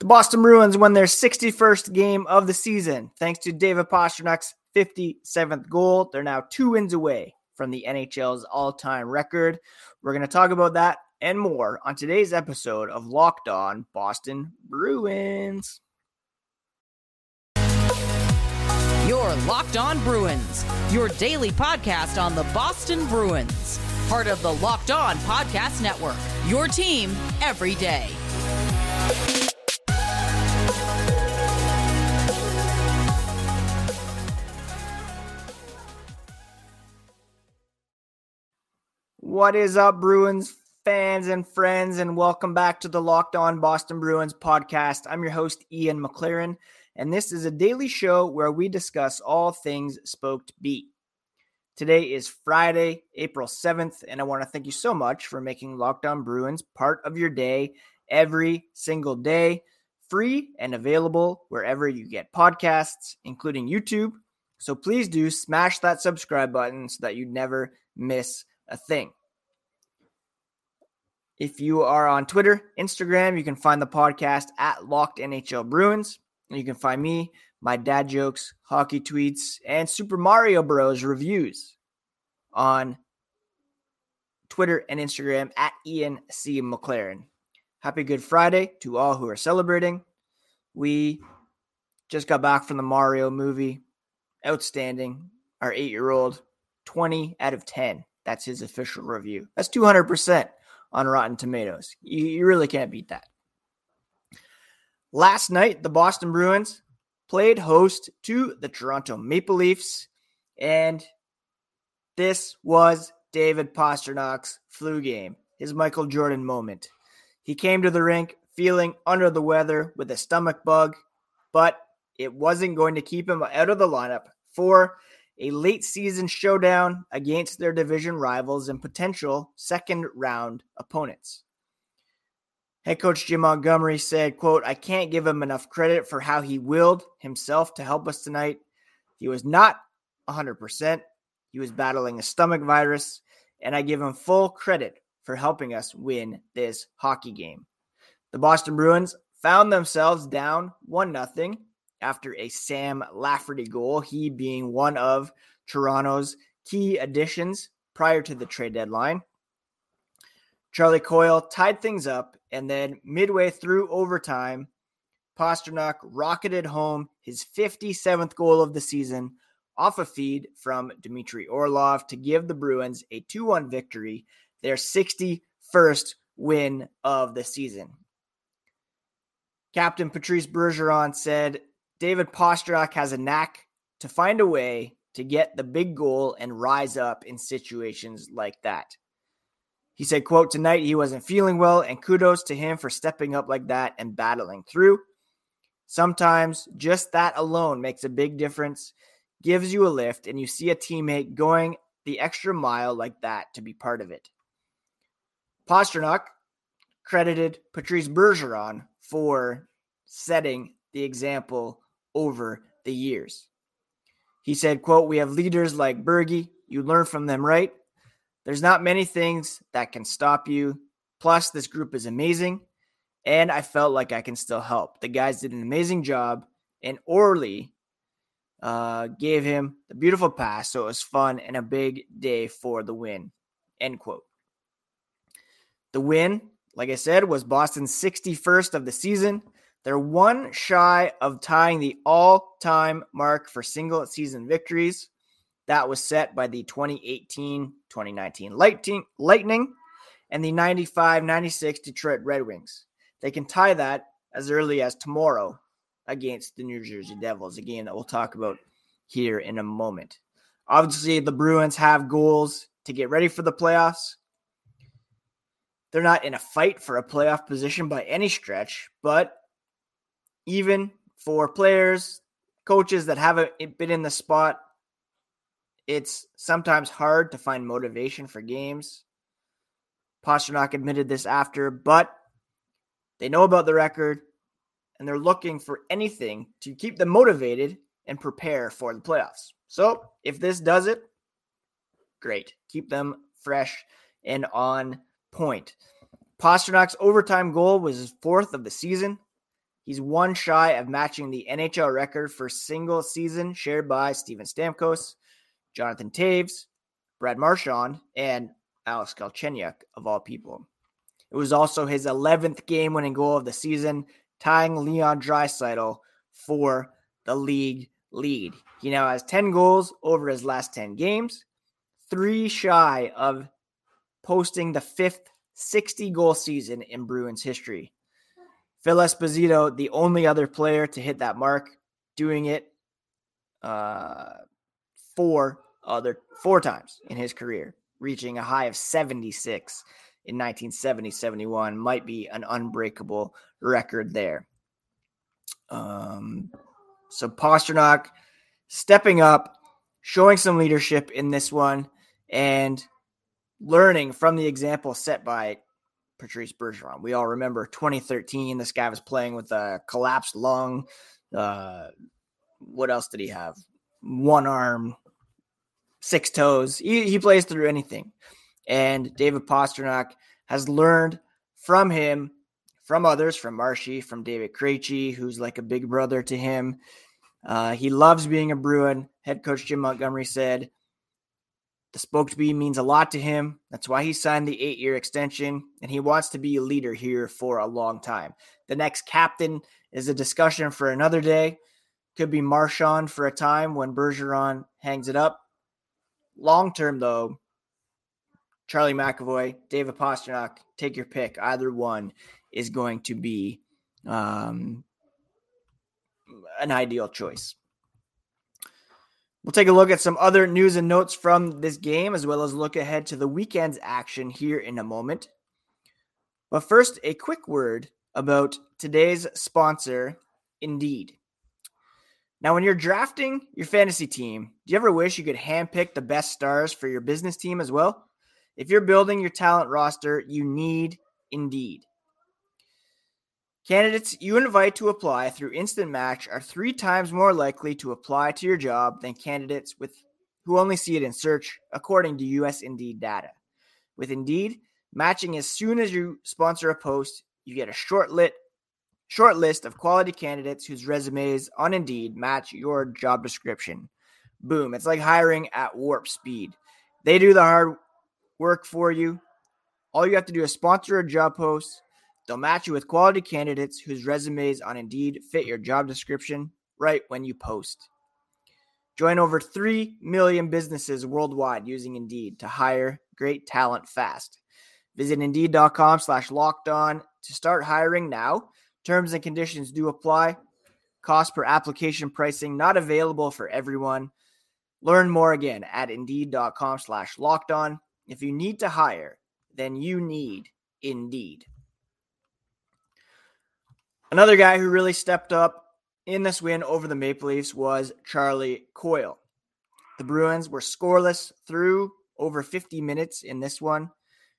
The Boston Bruins won their 61st game of the season thanks to David Pastrnak's 57th goal. They're now two wins away from the NHL's all time record. We're going to talk about that and more on today's episode of Locked On Boston Bruins. Your Locked On Bruins, your daily podcast on the Boston Bruins, part of the Locked On Podcast Network, your team every day. What is up, Bruins fans and friends, and welcome back to the Locked On Boston Bruins podcast. I'm your host, Ian McLaren, and this is a daily show where we discuss all things Spoked B. Today is Friday, April 7th, and I want to thank you so much for making Locked On Bruins part of your day every single day, free and available wherever you get podcasts, including YouTube. So please do smash that subscribe button so that you never miss a thing. If you are on Twitter, Instagram, you can find the podcast at Locked NHL Bruins. You can find me, my dad jokes, hockey tweets, and Super Mario Bros. reviews on Twitter and Instagram at Ian C. McLaren. Happy Good Friday to all who are celebrating. We just got back from the Mario movie. Outstanding. Our eight year old, 20 out of 10. That's his official review. That's 200% on Rotten Tomatoes. You, you really can't beat that. Last night, the Boston Bruins played host to the Toronto Maple Leafs, and this was David Pastrnak's flu game, his Michael Jordan moment. He came to the rink feeling under the weather with a stomach bug, but it wasn't going to keep him out of the lineup for a late season showdown against their division rivals and potential second round opponents. Head coach Jim Montgomery said, quote, I can't give him enough credit for how he willed himself to help us tonight. He was not 100%. He was battling a stomach virus, and I give him full credit for helping us win this hockey game. The Boston Bruins found themselves down 1 0 after a Sam Lafferty goal, he being one of Toronto's key additions prior to the trade deadline. Charlie Coyle tied things up, and then midway through overtime, Pastrnak rocketed home his 57th goal of the season off a feed from Dmitry Orlov to give the Bruins a 2 1 victory, their 61st win of the season. Captain Patrice Bergeron said David Pastrnak has a knack to find a way to get the big goal and rise up in situations like that. He said, quote, tonight he wasn't feeling well, and kudos to him for stepping up like that and battling through. Sometimes just that alone makes a big difference, gives you a lift, and you see a teammate going the extra mile like that to be part of it. Pastrnak credited Patrice Bergeron for setting the example over the years. He said, quote, We have leaders like Bergie. You learn from them, right? There's not many things that can stop you. Plus, this group is amazing. And I felt like I can still help. The guys did an amazing job. And Orly uh, gave him the beautiful pass. So it was fun and a big day for the win. End quote. The win, like I said, was Boston's 61st of the season. They're one shy of tying the all time mark for single season victories. That was set by the 2018 2019 Lightning and the 95 96 Detroit Red Wings. They can tie that as early as tomorrow against the New Jersey Devils, a game that we'll talk about here in a moment. Obviously, the Bruins have goals to get ready for the playoffs. They're not in a fight for a playoff position by any stretch, but even for players, coaches that haven't been in the spot, it's sometimes hard to find motivation for games. Pastrnak admitted this after, but they know about the record and they're looking for anything to keep them motivated and prepare for the playoffs. So if this does it, great. Keep them fresh and on point. Pastrnak's overtime goal was his fourth of the season. He's one shy of matching the NHL record for single season shared by Steven Stamkos, Jonathan Toews, Brad Marchand, and Alex Galchenyuk, of all people. It was also his 11th game winning goal of the season, tying Leon Draisaitl for the league lead. He now has 10 goals over his last 10 games, three shy of posting the fifth 60 goal season in Bruins history. Phil Esposito, the only other player to hit that mark, doing it uh, four other four times in his career, reaching a high of 76 in 1970 71 might be an unbreakable record there. Um, so Pastrnak stepping up, showing some leadership in this one, and learning from the example set by Patrice Bergeron. We all remember 2013. This guy was playing with a collapsed lung. Uh, what else did he have? One arm, six toes. He, he plays through anything. And David Pastrnak has learned from him, from others, from Marshy, from David Krejci, who's like a big brother to him. Uh, he loves being a Bruin. Head coach Jim Montgomery said the Spoked B means a lot to him. That's why he signed the eight year extension, and he wants to be a leader here for a long time. The next captain is a discussion for another day. Could be Marchand for a time when Bergeron hangs it up. Long term, though, Charlie McAvoy, David Pastrnak, take your pick. Either one is going to be um, an ideal choice. We'll take a look at some other news and notes from this game, as well as look ahead to the weekend's action here in a moment. But first, a quick word about today's sponsor, Indeed. Now, when you're drafting your fantasy team, do you ever wish you could handpick the best stars for your business team as well? If you're building your talent roster, you need Indeed. Candidates you invite to apply through Instant Match are three times more likely to apply to your job than candidates with who only see it in search, according to US Indeed data. With Indeed, matching as soon as you sponsor a post, you get a short lit short list of quality candidates whose resumes on Indeed match your job description. Boom, it's like hiring at warp speed. They do the hard work for you. All you have to do is sponsor a job post They'll match you with quality candidates whose resumes on Indeed fit your job description right when you post. Join over 3 million businesses worldwide using Indeed to hire great talent fast. Visit Indeed.com slash locked on to start hiring now. Terms and conditions do apply. Cost per application pricing not available for everyone. Learn more again at Indeed.com slash locked on. If you need to hire, then you need Indeed. Another guy who really stepped up in this win over the Maple Leafs was Charlie Coyle. The Bruins were scoreless through over 50 minutes in this one.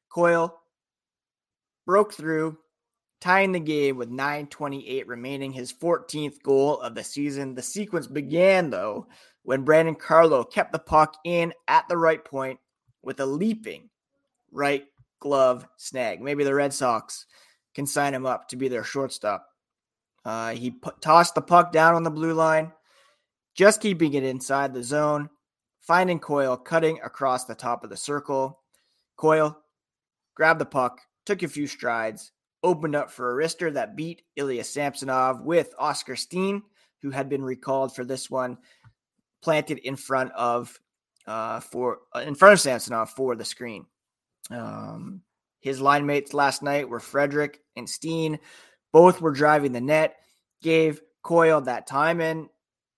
Coyle broke through, tying the game with 9:28 remaining, his 14th goal of the season. The sequence began though when Brandon Carlo kept the puck in at the right point with a leaping right glove snag. Maybe the Red Sox can sign him up to be their shortstop. Uh, he put, tossed the puck down on the blue line, just keeping it inside the zone, finding Coyle cutting across the top of the circle. Coyle grabbed the puck, took a few strides, opened up for a wrister that beat Ilya Samsonov with Oskar Steen, who had been recalled for this one, planted in front of uh, for uh, in front of Samsonov for the screen. Um, his line mates last night were Frederic and Steen, both were driving the net, gave Coyle that time. And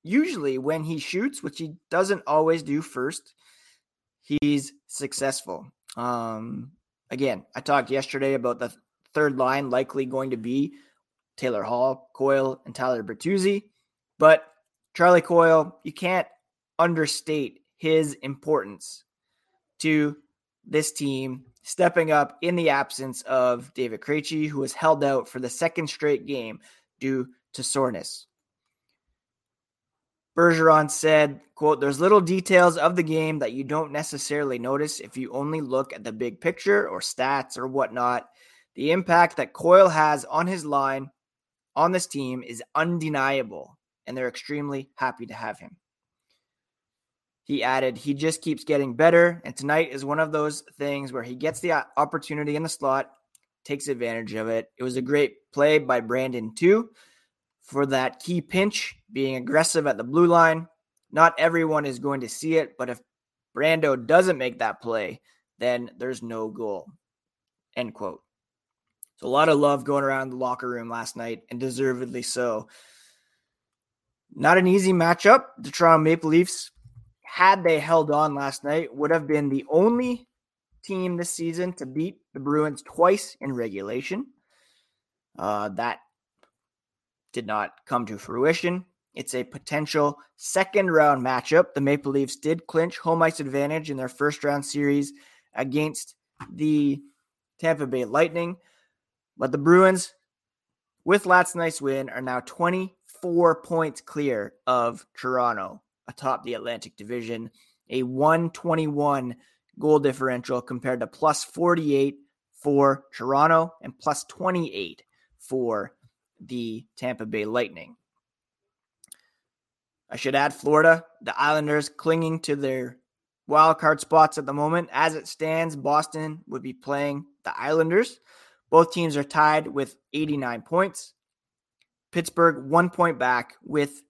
usually when he shoots, which he doesn't always do first, he's successful. Um, again, I talked yesterday about the third line likely going to be Taylor Hall, Coyle, and Tyler Bertuzzi. But Charlie Coyle, you can't understate his importance to this team stepping up in the absence of David Krejci, who was held out for the second straight game due to soreness. Bergeron said, quote, there's little details of the game that you don't necessarily notice if you only look at the big picture or stats or whatnot. The impact that Coyle has on his line, on this team is undeniable, and they're extremely happy to have him. He added, he just keeps getting better, and tonight is one of those things where he gets the uh, opportunity in the slot, takes advantage of it. It was a great play by Brandon, too, for that key pinch, being aggressive at the blue line. Not everyone is going to see it, but if Brando doesn't make that play, then there's no goal. End quote. So a lot of love going around the locker room last night, and deservedly so. Not an easy matchup. The Toronto Maple Leafs, had they held on last night, would have been the only team this season to beat the Bruins twice in regulation. Uh, that did not come to fruition. It's a potential second round matchup. The Maple Leafs did clinch home ice advantage in their first round series against the Tampa Bay Lightning. But the Bruins, with last night's win, are now 24 points clear of Toronto atop the Atlantic Division, a 121 goal differential compared to plus 48 for Toronto and plus 28 for the Tampa Bay Lightning. I should add Florida, the Islanders clinging to their wild card spots at the moment. As it stands, Boston would be playing the Islanders. Both teams are tied with 89 points. Pittsburgh, one point back with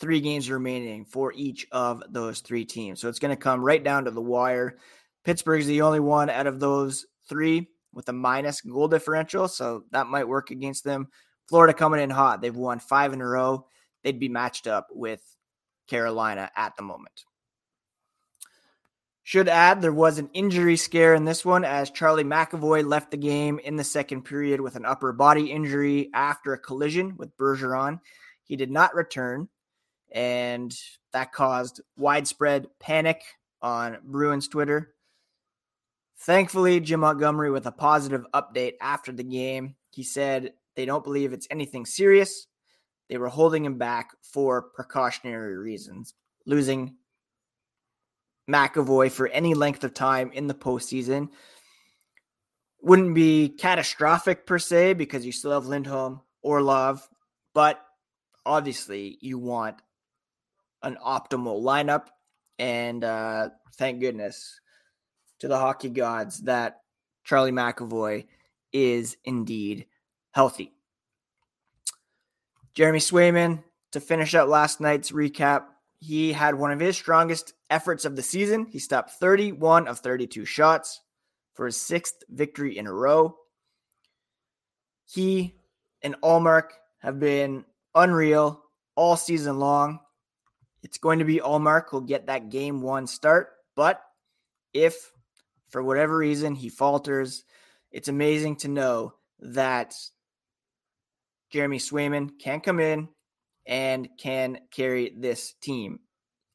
three games remaining for each of those three teams. So it's going to come right down to the wire. Pittsburgh's the only one out of those three with a minus goal differential. So that might work against them. Florida coming in hot. They've won five in a row. They'd be matched up with Carolina at the moment. Should add there was an injury scare in this one as Charlie McAvoy left the game in the second period with an upper body injury after a collision with Bergeron. He did not return, and that caused widespread panic on Bruins Twitter. Thankfully, Jim Montgomery with a positive update after the game. He said they don't believe it's anything serious. They were holding him back for precautionary reasons. Losing McAvoy for any length of time in the postseason. Wouldn't be catastrophic per se because you still have Lindholm Orlov, but obviously you want an optimal lineup. And uh, thank goodness to the hockey gods that Charlie McAvoy is indeed healthy. Jeremy Swayman to finish up last night's recap he had one of his strongest efforts of the season. He stopped 31 of 32 shots for his sixth victory in a row. He and Ullmark have been unreal all season long. It's going to be Ullmark who'll get that game one start. But if for whatever reason he falters, it's amazing to know that Jeremy Swayman can come in, and can carry this team.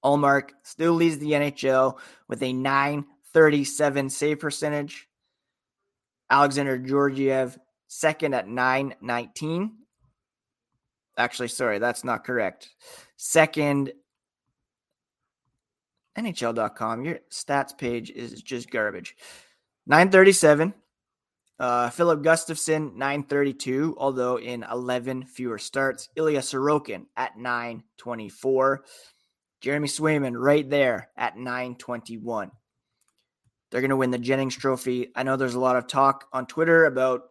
Ullmark still leads the NHL with a 937 save percentage. Alexander Georgiev second at 919. Actually, sorry, that's not correct. Second, NHL.com, your stats page is just garbage. 937. Uh, Filip Gustavsson, 932, although in 11 fewer starts. Ilya Sorokin at 924. Jeremy Swayman right there at 921. They're going to win the Jennings Trophy. I know there's a lot of talk on Twitter about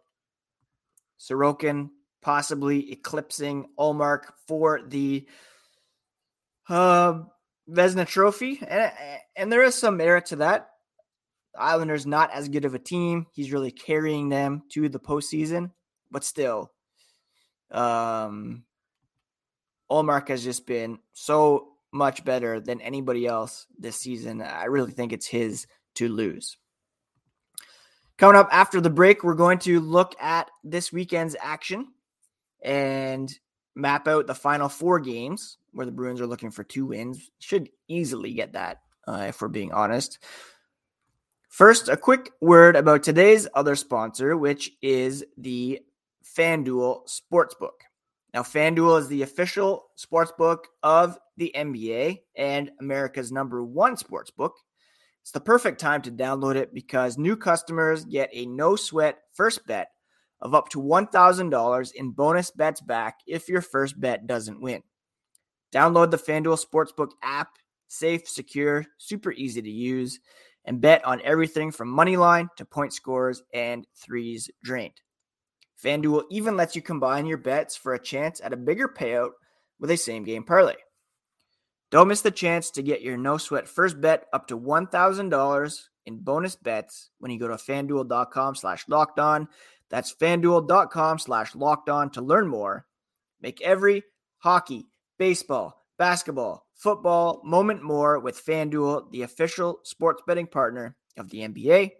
Sorokin possibly eclipsing Ullmark for the uh, Vezina Trophy. And, and there is some merit to that. Islanders not as good of a team. He's really carrying them to the postseason, but still, um, Ullmark has just been so much better than anybody else this season. I really think it's his to lose. Coming up after the break, we're going to look at this weekend's action and map out the final four games where the Bruins are looking for two wins. Should easily get that, uh, if we're being honest. First, a quick word about today's other sponsor, which is the FanDuel Sportsbook. Now, FanDuel is the official sportsbook of the NBA and America's number one sportsbook. It's the perfect time to download it because new customers get a no sweat first bet of up to $1,000 in bonus bets back if your first bet doesn't win. Download the FanDuel Sportsbook app, safe, secure, super easy to use, and bet on everything from money line to point scores and threes drained. FanDuel even lets you combine your bets for a chance at a bigger payout with a same game parlay. Don't miss the chance to get your no sweat first bet up to $1,000 in bonus bets when you go to fanduel.com slash locked on. That's fanduel.com slash locked on to learn more. Make every hockey, baseball, basketball, football moment more with FanDuel, the official sports betting partner of the NBA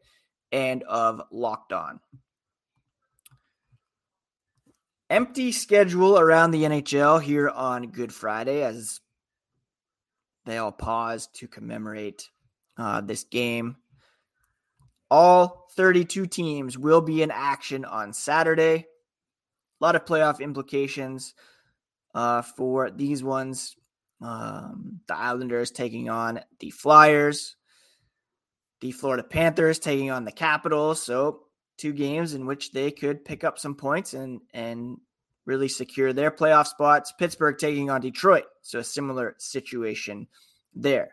and of Locked On. Empty schedule around the NHL here on Good Friday as they all pause to commemorate uh, this game. All 32 teams will be in action on Saturday. A lot of playoff implications uh, for these ones. Um, the Islanders taking on the Flyers, the Florida Panthers taking on the Capitals. So, two games in which they could pick up some points and and really secure their playoff spots. Pittsburgh taking on Detroit. So, a similar situation there.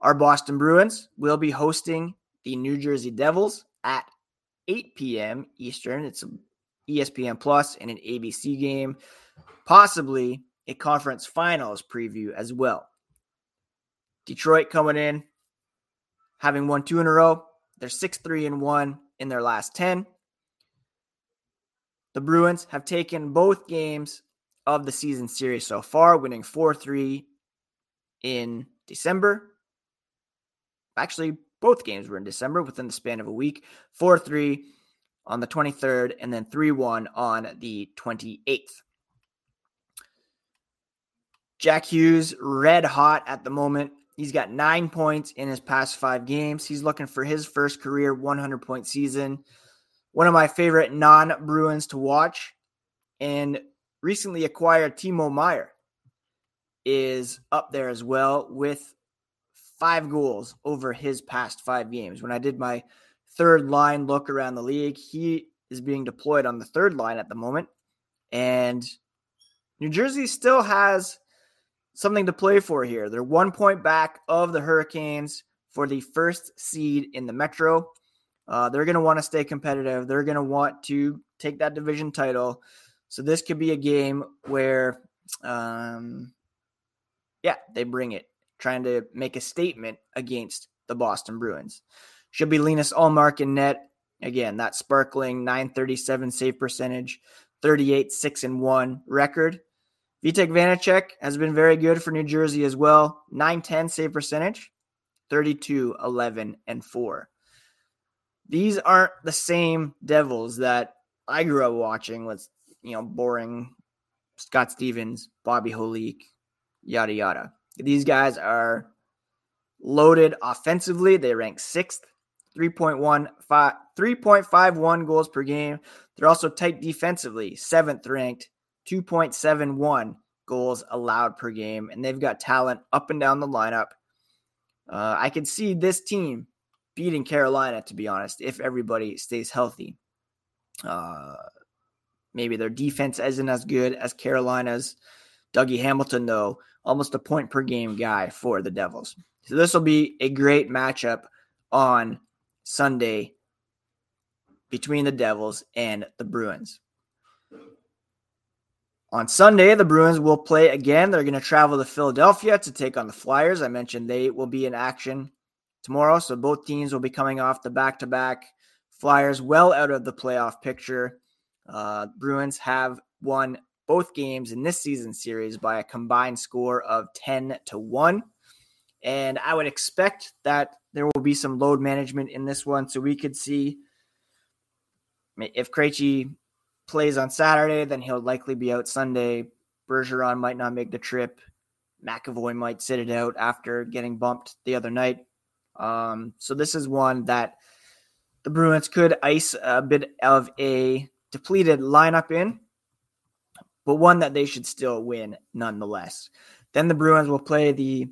Our Boston Bruins will be hosting the New Jersey Devils at 8 p.m. Eastern. It's ESPN Plus and an ABC game, possibly a conference finals preview as well. Detroit coming in, having won two in a row. They're 6 3 and 1 in their last 10. The Bruins have taken both games of the season series so far, winning 4 3 in December. Actually, both games were in December within the span of a week 4 3 on the 23rd, and then 3 1 on the 28th. Jack Hughes, red hot at the moment. He's got nine points in his past five games. He's looking for his first career 100 point season. One of my favorite non Bruins to watch. And recently acquired Timo Meier is up there as well with five goals over his past five games. When I did my third line look around the league, he is being deployed on the third line at the moment. And New Jersey still has something to play for here. They're one point back of the Hurricanes for the first seed in the Metro. Uh, they're going to want to stay competitive. They're going to want to take that division title. So this could be a game where, um, yeah, they bring it trying to make a statement against the Boston Bruins. Should be Linus Ullmark in net. Again, that sparkling 937 save percentage, 38 6 and 1 record. Vitek Vanecek has been very good for New Jersey as well. 910 save percentage, 32 11 and 4. These aren't the same Devils that I grew up watching with, you know, boring Scott Stevens, Bobby Holik, yada yada. These guys are loaded offensively. They rank sixth, 3.51 goals per game. They're also tight defensively, seventh ranked, 2.71 goals allowed per game. And they've got talent up and down the lineup. Uh, I can see this team beating Carolina, to be honest, if everybody stays healthy. Uh, maybe their defense isn't as good as Carolina's. Dougie Hamilton, though, almost a point per game guy for the Devils. So this will be a great matchup on Sunday between the Devils and the Bruins. On Sunday, the Bruins will play again. They're going to travel to Philadelphia to take on the Flyers. I mentioned they will be in action tomorrow. So both teams will be coming off the back to back. Flyers well out of the playoff picture. Uh, Bruins have won both games in this season series by a combined score of 10 to 1. And I would expect that there will be some load management in this one. So we could see if Krejci plays on Saturday, then he'll likely be out Sunday. Bergeron might not make the trip. McAvoy might sit it out after getting bumped the other night. Um, so this is one that the Bruins could ice a bit of a depleted lineup in but one that they should still win nonetheless. Then the Bruins will play the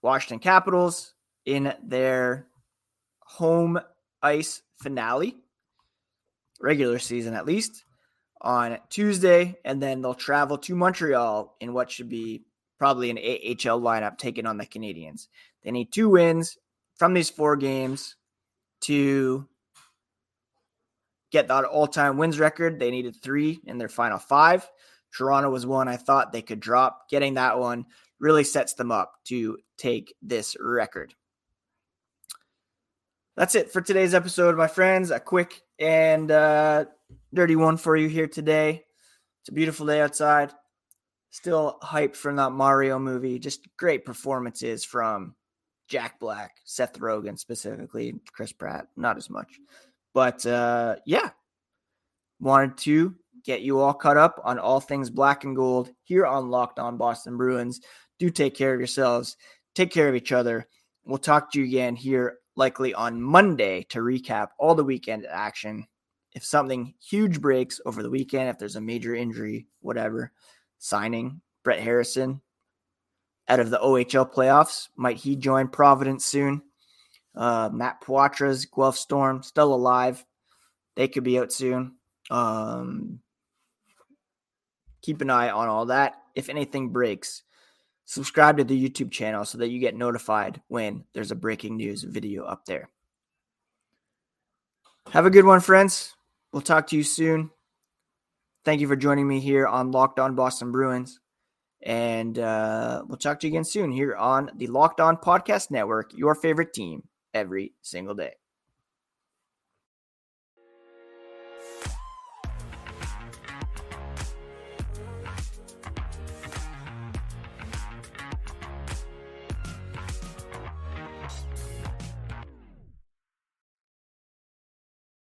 Washington Capitals in their home ice finale. Regular season at least, on Tuesday, and then they'll travel to Montreal in what should be probably an AHL lineup taking on the Canadiens. They need two wins from these four games to get that all time wins record. They needed three in their final five. Toronto was one I thought they could drop. Getting that one really sets them up to take this record. That's it for today's episode, my friends. A quick and uh, dirty one for you here today. It's a beautiful day outside. Still hyped from that Mario movie. Just great performances from Jack Black, Seth Rogen specifically, Chris Pratt, not as much. But uh, yeah, wanted to get you all caught up on all things black and gold here on Locked On Boston Bruins. Do take care of yourselves, take care of each other. We'll talk to you again here likely on Monday to recap all the weekend action. If something huge breaks over the weekend, if there's a major injury, whatever, signing Brett Harrison out of the OHL playoffs, might he join Providence soon? Uh, Matt Poitras's Guelph Storm still alive. They could be out soon. Um, keep an eye on all that. If anything breaks, subscribe to the YouTube channel so that you get notified when there's a breaking news video up there. Have a good one, friends. We'll talk to you soon. Thank you for joining me here on Locked On Boston Bruins. And uh, we'll talk to you again soon here on the Locked On Podcast Network, your favorite team every single day.